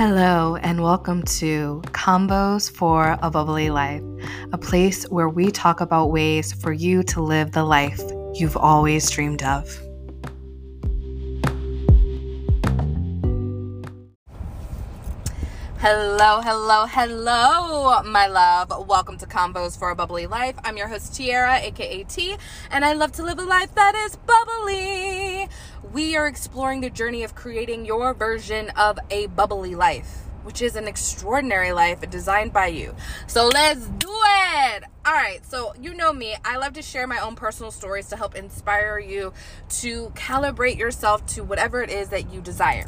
Hello, and welcome to Convos for a Bubbly Life, a place where we talk about ways for you to live the life you've always dreamed of. Hello, hello, hello, my love. Welcome to Convos for a Bubbly Life. I'm your host, Tiara, aka T, and I love to live a life that is bubbly. We are exploring the journey of creating your version of a bubbly life, which is an extraordinary life designed by you. So let's do it. All right, so you know me, I love to share my own personal stories to help inspire you to calibrate yourself to whatever it is that you desire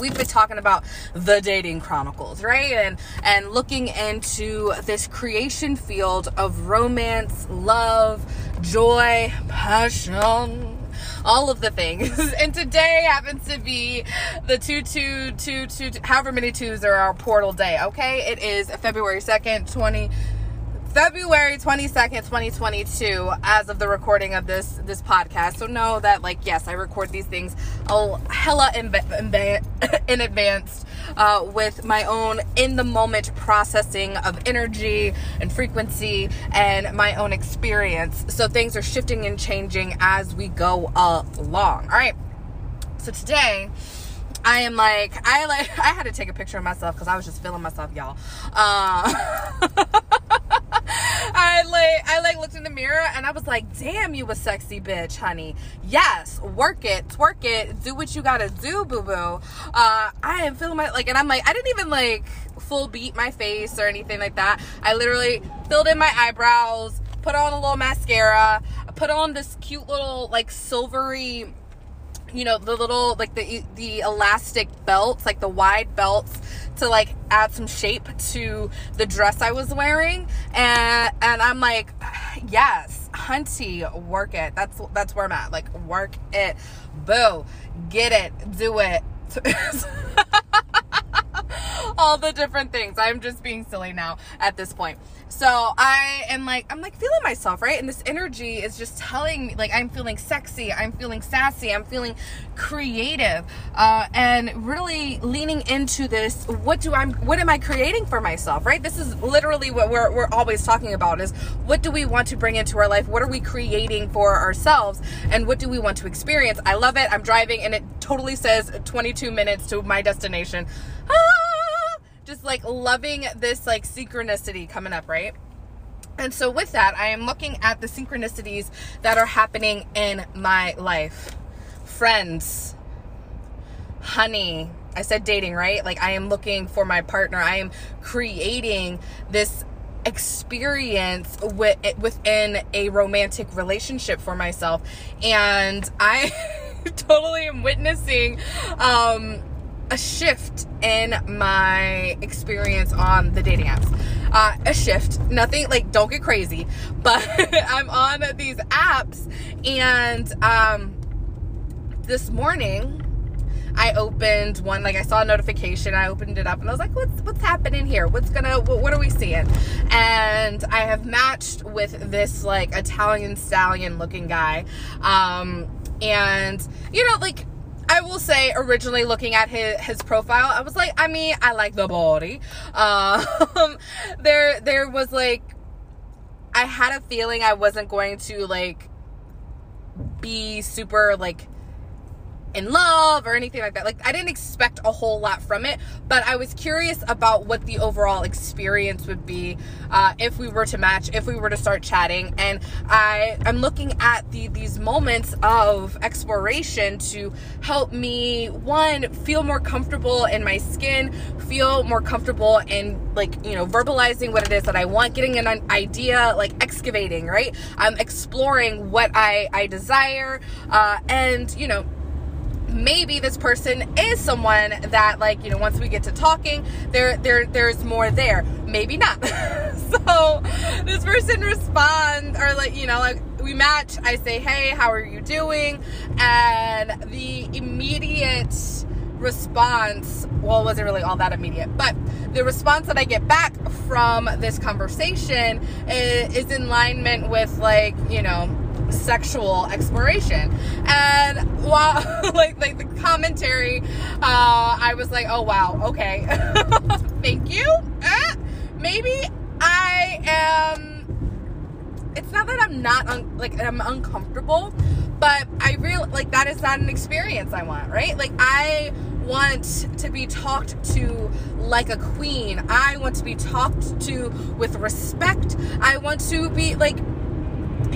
we've been talking about the dating chronicles right and and looking into this creation field of romance love joy passion all of the things. and today happens to be the two, two, two, two, two however many twos are our portal day. Okay, it is February second, twenty. 20 February 22nd, 2022, as of the recording of this this podcast. So know that, like, yes, I record these things a hella in, in, in advance uh, with my own in the moment processing of energy and frequency and my own experience. So things are shifting and changing as we go along. All right. So today, I am like I like I had to take a picture of myself because I was just feeling myself, y'all. Uh, I like looked in the mirror and I was like, damn, you a sexy bitch, honey. Yes, work it, twerk it, do what you gotta do, boo boo. Uh, I am feeling my like, and I'm like, I didn't even like full beat my face or anything like that. I literally filled in my eyebrows, put on a little mascara, put on this cute little like silvery you know the little like the the elastic belts like the wide belts to like add some shape to the dress I was wearing. And and I'm like yes hunty work it. That's that's where I'm at. Like work it. Boo. Get it. Do it all the different things I'm just being silly now at this point so I am like, I'm like feeling myself, right? And this energy is just telling me, like, I'm feeling sexy, I'm feeling sassy, I'm feeling creative, uh, and really leaning into this. What do I'm, what am I creating for myself, right? This is literally what we're, we're always talking about is what do we want to bring into our life? What are we creating for ourselves? And what do we want to experience? I love it. I'm driving and it totally says 22 minutes to my destination. Ah! Just like loving this like synchronicity coming up, right? And so with that, I am looking at the synchronicities that are happening in my life. Friends, honey, I said dating, right? Like I am looking for my partner. I am creating this experience with, within a romantic relationship for myself. And I totally am witnessing um a shift in my experience on the dating apps. Uh, a shift, nothing like don't get crazy, but I'm on these apps and um, this morning I opened one like I saw a notification I opened it up and I was like what's what's happening here what's gonna what, what are we seeing and I have matched with this like Italian stallion looking guy um and you know like I will say, originally looking at his, his profile, I was like, I mean, I like the body. Um, there, there was like, I had a feeling I wasn't going to like be super like in love or anything like that. Like I didn't expect a whole lot from it, but I was curious about what the overall experience would be uh, if we were to match, if we were to start chatting. And I I'm looking at the these moments of exploration to help me one feel more comfortable in my skin, feel more comfortable in like you know verbalizing what it is that I want, getting an idea, like excavating. Right, I'm exploring what I I desire, uh, and you know maybe this person is someone that like you know once we get to talking there there there's more there. Maybe not. So this person responds or like you know like we match. I say hey how are you doing? And the immediate response well it wasn't really all that immediate but the response that i get back from this conversation is, is in alignment with like you know sexual exploration. And while like like the commentary, uh, I was like, oh wow, okay, thank you. Uh, maybe I am. It's not that I'm not un- like I'm uncomfortable, but I real like that is not an experience I want, right? Like I want to be talked to like a queen. I want to be talked to with respect. I want to be like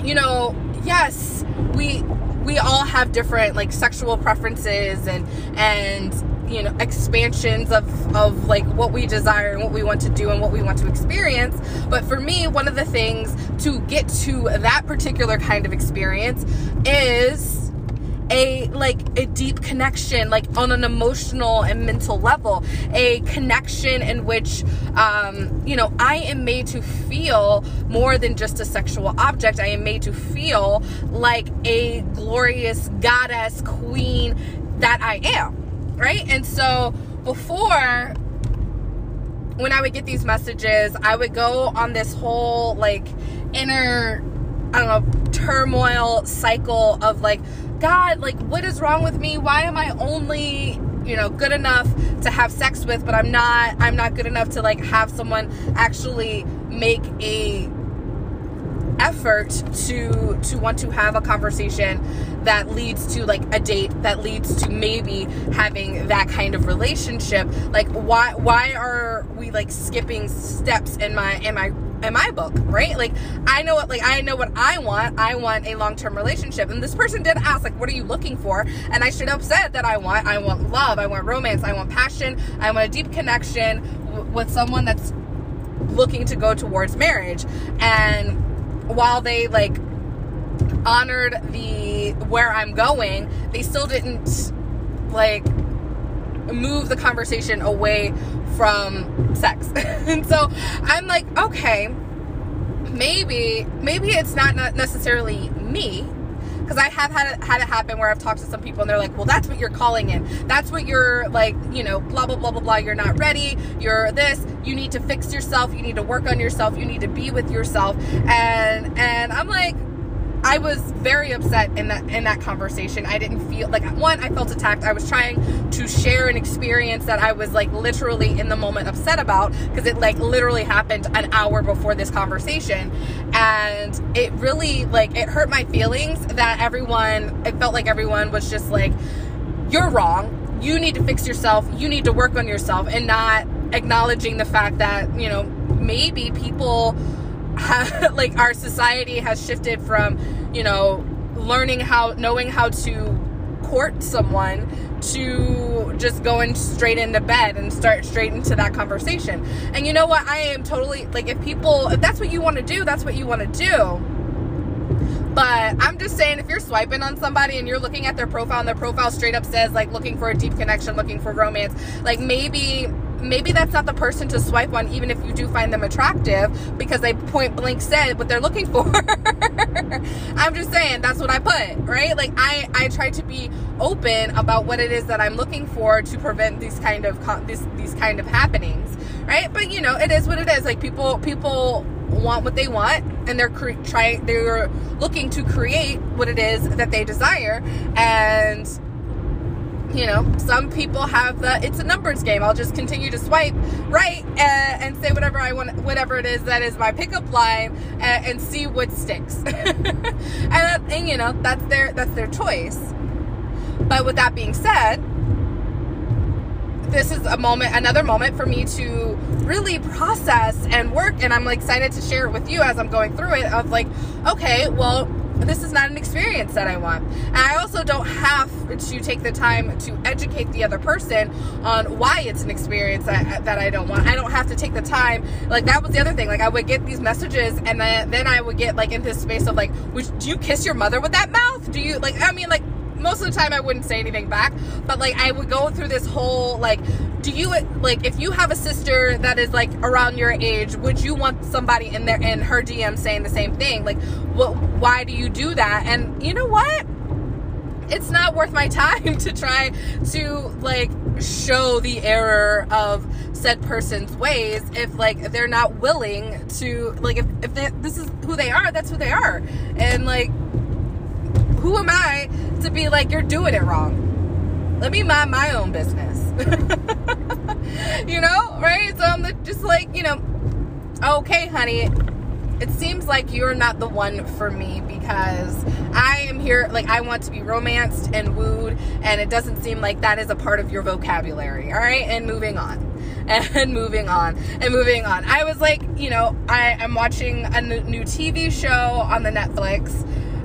you know, yes, we we all have different like sexual preferences and and you know expansions of of like what we desire and what we want to do and what we want to experience. But for me one of the things to get to that particular kind of experience is a like a deep connection like on an emotional and mental level a connection in which um you know i am made to feel more than just a sexual object. I am made to feel like a glorious goddess queen that i am right? And so before when i would get these messages i would go on this whole like inner i don't know turmoil cycle of like God, like, what is wrong with me? Why am I only, you know, good enough to have sex with, but I'm not, I'm not good enough to like have someone actually make a effort to to want to have a conversation that leads to like a date that leads to maybe having that kind of relationship like why why are we like skipping steps in my in my in my book, right? Like I know what like I know what I want. I want a long-term relationship. And this person did ask like what are you looking for? And I should have said that I want I want love, I want romance, I want passion, I want a deep connection w- with someone that's looking to go towards marriage. And while they like honored the where I'm going, they still didn't like move the conversation away from sex. and so I'm like, okay, maybe maybe it's not necessarily me because I have had it, had it happen where I've talked to some people and they're like, well, that's what you're calling in. That's what you're like, you know, blah, blah, blah, blah, blah. You're not ready. You're this. You need to fix yourself. You need to work on yourself. You need to be with yourself. And, and I'm like, I was very upset in that in that conversation. I didn't feel like one, I felt attacked. I was trying to share an experience that I was like literally in the moment upset about because it like literally happened an hour before this conversation. And it really like it hurt my feelings that everyone it felt like everyone was just like you're wrong. You need to fix yourself. You need to work on yourself and not acknowledging the fact that, you know, maybe people like our society has shifted from, you know, learning how, knowing how to court someone to just going straight into bed and start straight into that conversation. And you know what? I am totally like, if people, if that's what you want to do, that's what you want to do. But I'm just saying, if you're swiping on somebody and you're looking at their profile and their profile straight up says, like, looking for a deep connection, looking for romance, like, maybe maybe that's not the person to swipe on even if you do find them attractive because they point blank said what they're looking for. I'm just saying that's what i put right? Like i i try to be open about what it is that i'm looking for to prevent these kind of these these kind of happenings right? But you know it is what it is. Like people people want what they want and they're cre- trying they're looking to create what it is that they desire and you know, some people have the it's a numbers game. I'll just continue to swipe right and, uh, and say whatever I want, whatever it is that is my pickup line, and, and see what sticks. and, and you know, that's their that's their choice. But with that being said, this is a moment, another moment for me to really process and work. And I'm like excited to share it with you as I'm going through it. Of like, okay, well, this is not an experience that I want. And I also don't to take the time to educate the other person on why it's an experience that, that I don't want. I don't have to take the time. Like that was the other thing. Like I would get these messages and then, then I would get like in this space of like, do you kiss your mother with that mouth? Do you like, I mean like most of the time I wouldn't say anything back, but like I would go through this whole like do you like if you have a sister that is like around your age would you want somebody in there in her dm saying the same thing like what why do you do that and you know what it's not worth my time to try to like show the error of said person's ways if like they're not willing to like if, if they, this is who they are that's who they are and like who am I to be like, you're doing it wrong? Let me mind my own business. you know, right? So I'm just like, you know, okay, honey, it seems like you're not the one for me because I am here, like, I want to be romanced and wooed, and it doesn't seem like that is a part of your vocabulary. All right, and moving on. And moving on and moving on. I was like, you know, I, I'm watching a new TV show on the Netflix.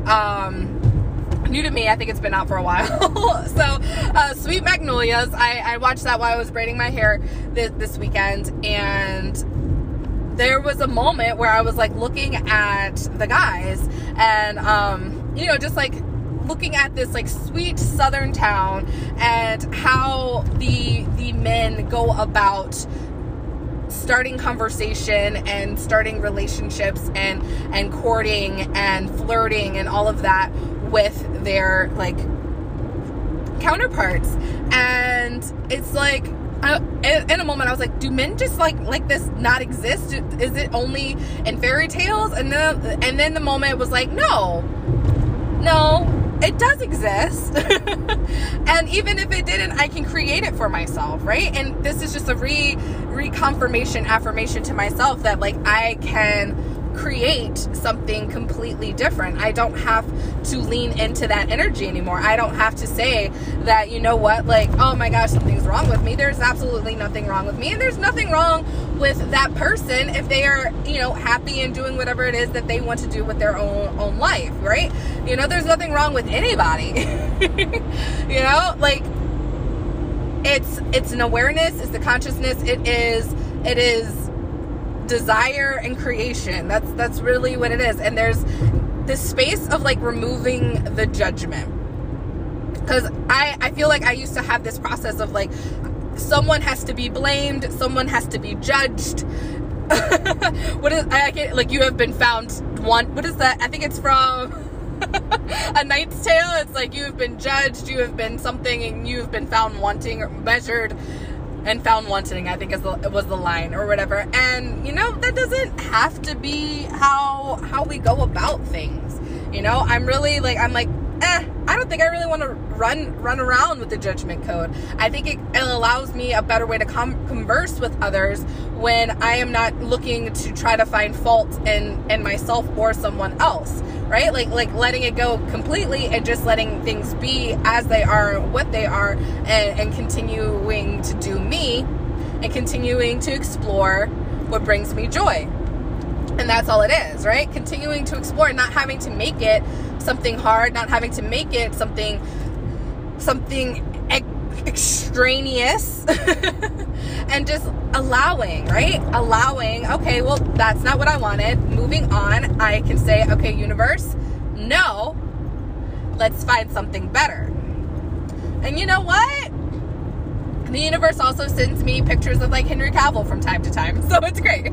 Um, new to me. I think it's been out for a while. so, uh, Sweet Magnolias. I, I watched that while I was braiding my hair this, this weekend, and there was a moment where I was like looking at the guys and um, you know just like looking at this like sweet southern town and how the the men go about starting conversation and starting relationships and and courting and flirting and all of that with their like counterparts. And it's like I, in a moment I was like, do men just like like this not exist? Is it only in fairy tales? And then and then the moment was like, no, no, it does exist. and even if it didn't, I can create it for myself, right? And this is just a re reconfirmation affirmation to myself that like I can create something completely different. I don't have to lean into that energy anymore. I don't have to say that, you know what, like, oh my gosh, something's wrong with me. There's absolutely nothing wrong with me. And there's nothing wrong with that person if they are, you know, happy and doing whatever it is that they want to do with their own own life, right? You know, there's nothing wrong with anybody. you know, like it's it's an awareness, it's the consciousness, it is it is desire and creation. That's that's really what it is. And there's this space of like removing the judgment. Cuz I I feel like I used to have this process of like someone has to be blamed, someone has to be judged. what is I can't like you have been found one what is that? I think it's from a knight's tale it's like you have been judged you have been something and you have been found wanting or measured and found wanting i think is the, was the line or whatever. And you know that doesn't have to be how how we go about things. You know i'm really like i'm like eh, I don't think I really want to run run around with the judgment code. I think it, it allows me a better way to com- converse with others when I am not looking to try to find fault in in myself or someone else, right? Like like letting it go completely and just letting things be as they are, what they are, and, and continuing to do me and continuing to explore what brings me joy. And that's all it is, right? Continuing to explore, not having to make it something hard, not having to make it something something extraneous and just allowing, right? Allowing, okay, well, that's not what I wanted. Moving on, I can say, okay, universe, no, let's find something better. And you know what? The universe also sends me pictures of like Henry Cavill from time to time, so it's great.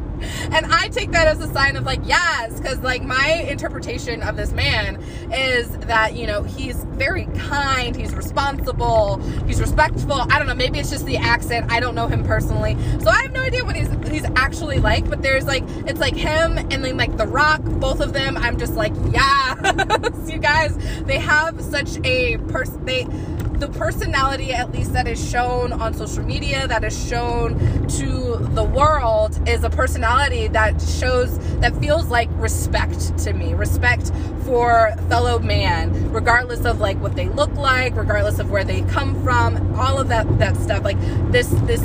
and I take that as a sign of like, yes, because like my interpretation of this man is that, you know, he's very kind, he's responsible, he's respectful. I don't know, maybe it's just the accent. I don't know him personally. So I have no idea what he's he's actually like, but there's like it's like him and then like The Rock, both of them, I'm just like, yeah. you guys, they have such a person they the personality at least that is shown on social media that is shown to the world is a personality that shows that feels like respect to me respect for fellow man regardless of like what they look like regardless of where they come from all of that that stuff. Like this this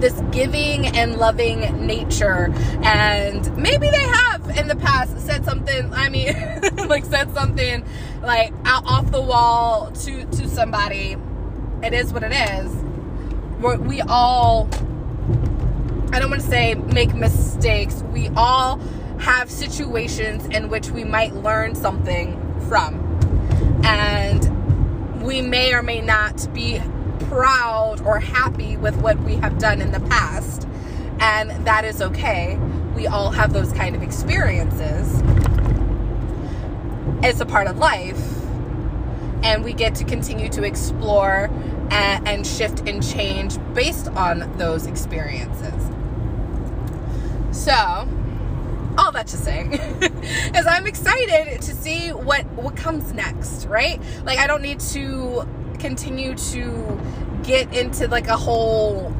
this giving and loving nature. And maybe they have in the past said something i mean like said something like out off the wall to to somebody. It is what it is. We're, we all i don't want to say make mistakes. We all have situations in which we might learn something from. And we may or may not be proud or happy with what we have done in the past. And that is okay. We all have those kind of experiences. It's a part of life. And we get to continue to explore and, shift and change based on those experiences so all that to say is I'm excited to see what what comes next, right? Like I don't need to continue to get into like a whole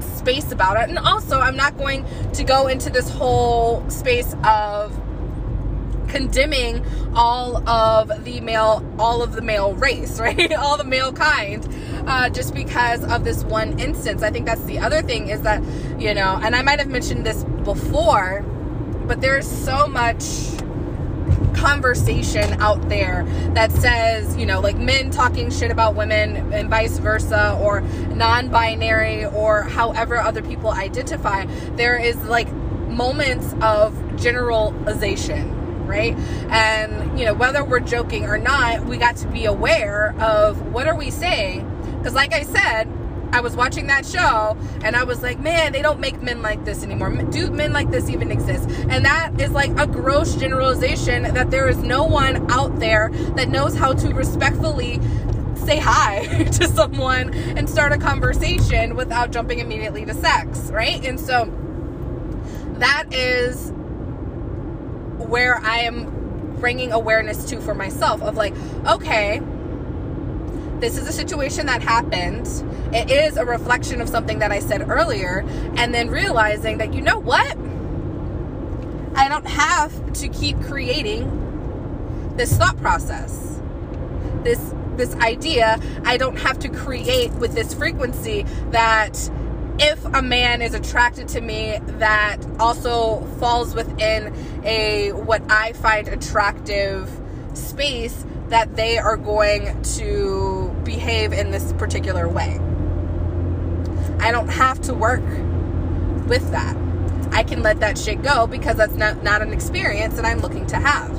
space about it. And also, I'm not going to go into this whole space of condemning all of the male all of the male race right all the male kind uh, just because of this one instance. I think that's the other thing is that you know and i might have mentioned this before but there's so much conversation out there that says, you know, like men talking shit about women and vice versa, or non binary, or however other people identify, there is like moments of generalization right? And you know whether we're joking or not we got to be aware of what are we saying because like i said I was watching that show and I was like, man, they don't make men like this anymore. Do men like this even exist? And that is like a gross generalization that there is no one out there that knows how to respectfully say hi to someone and start a conversation without jumping immediately to sex, right? And so that is where I am bringing awareness to for myself of like, okay, this is a situation that happened. It is a reflection of something that I said earlier. And then realizing that, you know what? I don't have to keep creating this thought process. This this idea, I don't have to create with this frequency that if a man is attracted to me that also falls within a what I find attractive space that they are going to behave in this particular way. I don't have to work with that. I can let that shit go because that's not, not an experience that I'm looking to have.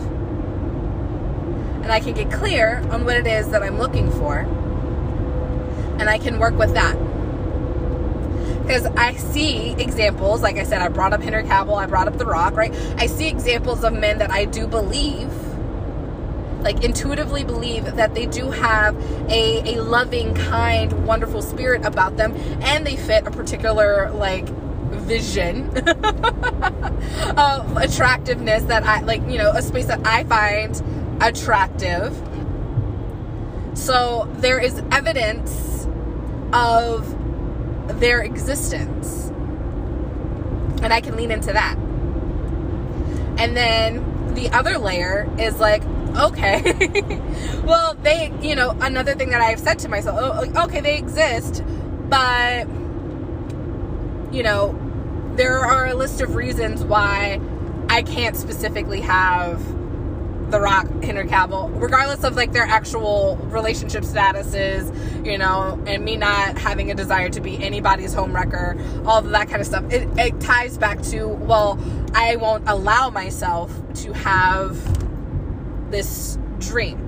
And I can get clear on what it is that I'm looking for. And I can work with that. Because I see examples, like I said, I brought up Henry Cavill, I brought up The Rock, right? I see examples of men that I do believe like intuitively believe that they do have a, a loving, kind, wonderful spirit about them and they fit a particular like vision of attractiveness that I like, you know, a space that I find attractive. So there is evidence of their existence. And I can lean into that. And then the other layer is like, okay. well, they, you know, another thing that I've said to myself, oh, oh, okay, they exist, but, you know, there are a list of reasons why I can't specifically have the Rock, Henry Cavill, regardless of like their actual relationship statuses, you know, and me not having a desire to be anybody's homewrecker, all of that kind of stuff. It, it ties back to, well, I won't allow myself to have this dream.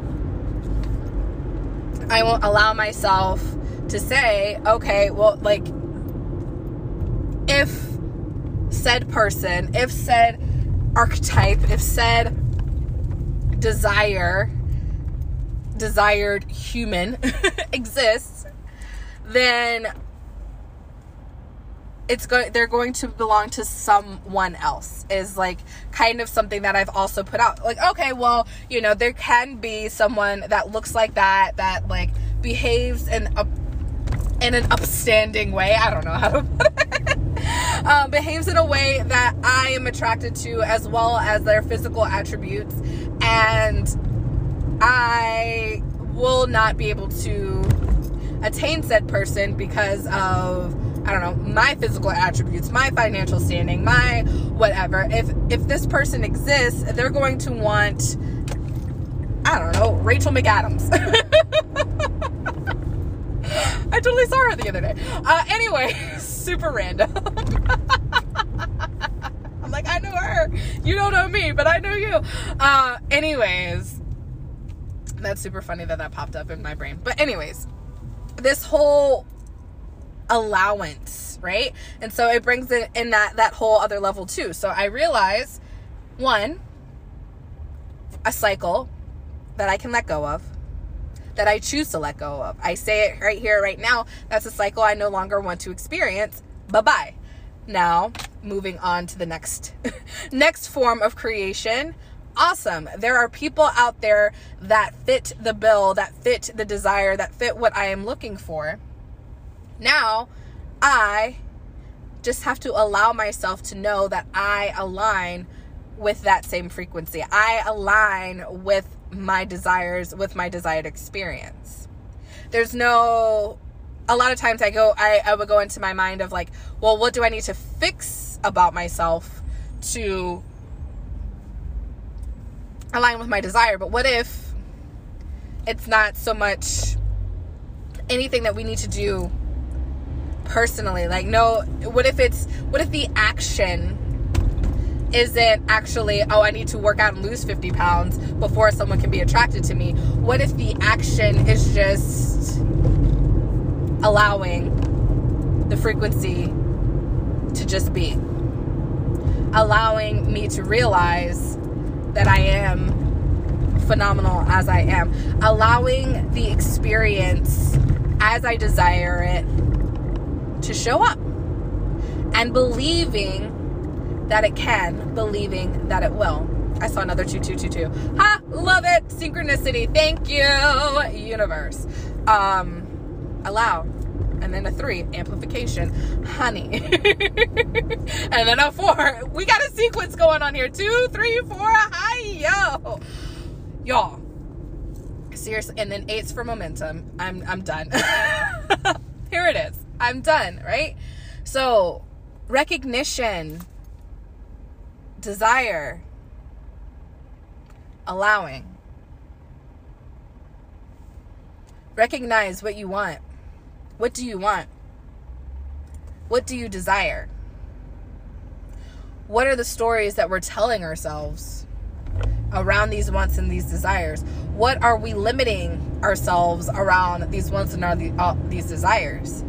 I won't allow myself to say, okay, well, like, if said person, if said archetype, if said desire, desired human exists, then it's going they're going to belong to someone else is like kind of something that I've also put out. Like okay well you know there can be someone that looks like that that like behaves in a in an upstanding way. I don't know how to put it. Um, behaves in a way that I am attracted to as well as their physical attributes. And I will not be able to attain said person because of I don't know, my physical attributes, my financial standing, my whatever. If if this person exists, they're going to want I don't know, Rachel McAdams. I totally saw her the other day. Uh, anyway, super random. I'm like, I know her. You don't know me, but I know you. Uh, anyways, that's super funny that that popped up in my brain. But anyways, this whole allowance, right? And so it brings it in that that whole other level too. So I realize one a cycle that I can let go of that I choose to let go of. I say it right here right now, that's a cycle I no longer want to experience. Bye-bye. Now, moving on to the next next form of creation awesome there are people out there that fit the bill that fit the desire that fit what i am looking for now i just have to allow myself to know that i align with that same frequency i align with my desires with my desired experience there's no a lot of times i go I, I would go into my mind of like well what do i need to fix about myself to align with my desire. But what if it's not so much anything that we need to do personally? Like, no, what if it's, what if the action isn't actually, oh, I need to work out and lose 50 pounds before someone can be attracted to me? What if the action is just allowing the frequency to just be? Allowing me to realize that I am phenomenal as I am. Allowing the experience as I desire it to show up. And believing that it can, believing that it will. I saw another 2222. Ha! Love it! Synchronicity. Thank you, universe. Um, allow and then a three, amplification, honey. and then a four. We got a sequence going on here. Two, three, four, hi, yo. Y'all. Seriously. And then eight's for momentum. I'm I'm done. here it is. I'm done, right? So recognition, desire, allowing. Recognize what you want what do you want? What do you desire? What are the stories that we're telling ourselves around these wants and these desires? What are we limiting ourselves around these wants and uh, these desires?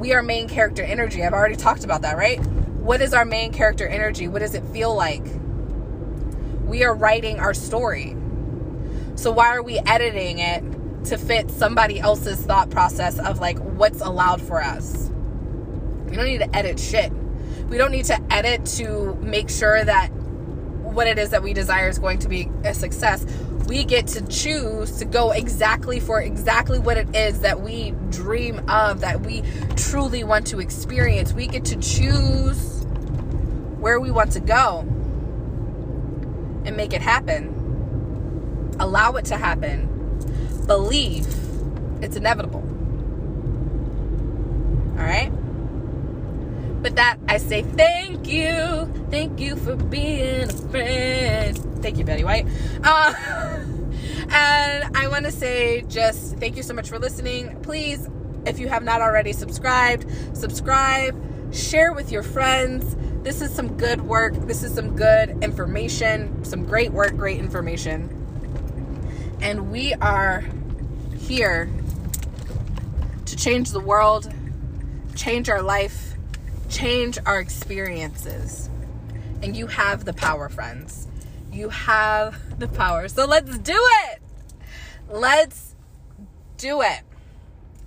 We are main character energy. I've already talked about that, right? What is our main character energy? What does it feel like? We are writing our story. So why are we editing it to fit somebody else's thought process of like what's allowed for us. We don't need to edit shit. We don't need to edit to make sure that what it is that we desire is going to be a success. We get to choose to go exactly for exactly what it is that we dream of, that we truly want to experience. We get to choose where we want to go and make it happen. Allow it to happen believe it's inevitable. All right? But that, I say thank you. Thank you for being a friend. Thank you, Betty White. Uh, and I want to say just thank you so much for listening. Please, if you have not already subscribed, subscribe, share with your friends. This is some good work. This is some good information, some great work, great information. And we are here to change the world, change our life, change our experiences. And you have the power, friends. You have the power. So let's do it. Let's do it.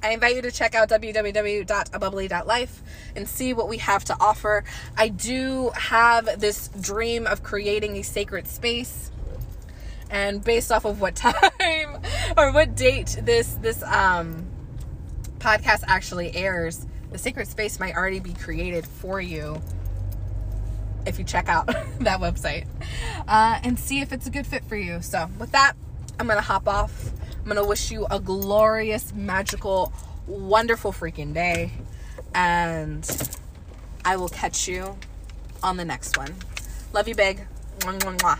I invite you to check out www.abubbly.life and see what we have to offer. I do have this dream of creating a sacred space and based off of what time or what date this this um podcast actually airs the sacred space might already be created for you if you check out that website uh, and see if it's a good fit for you so with that i'm gonna hop off. I'm gonna wish you a glorious magical wonderful freaking day. And i will catch you on the next one. Love you big. Mwah, mwah, mwah.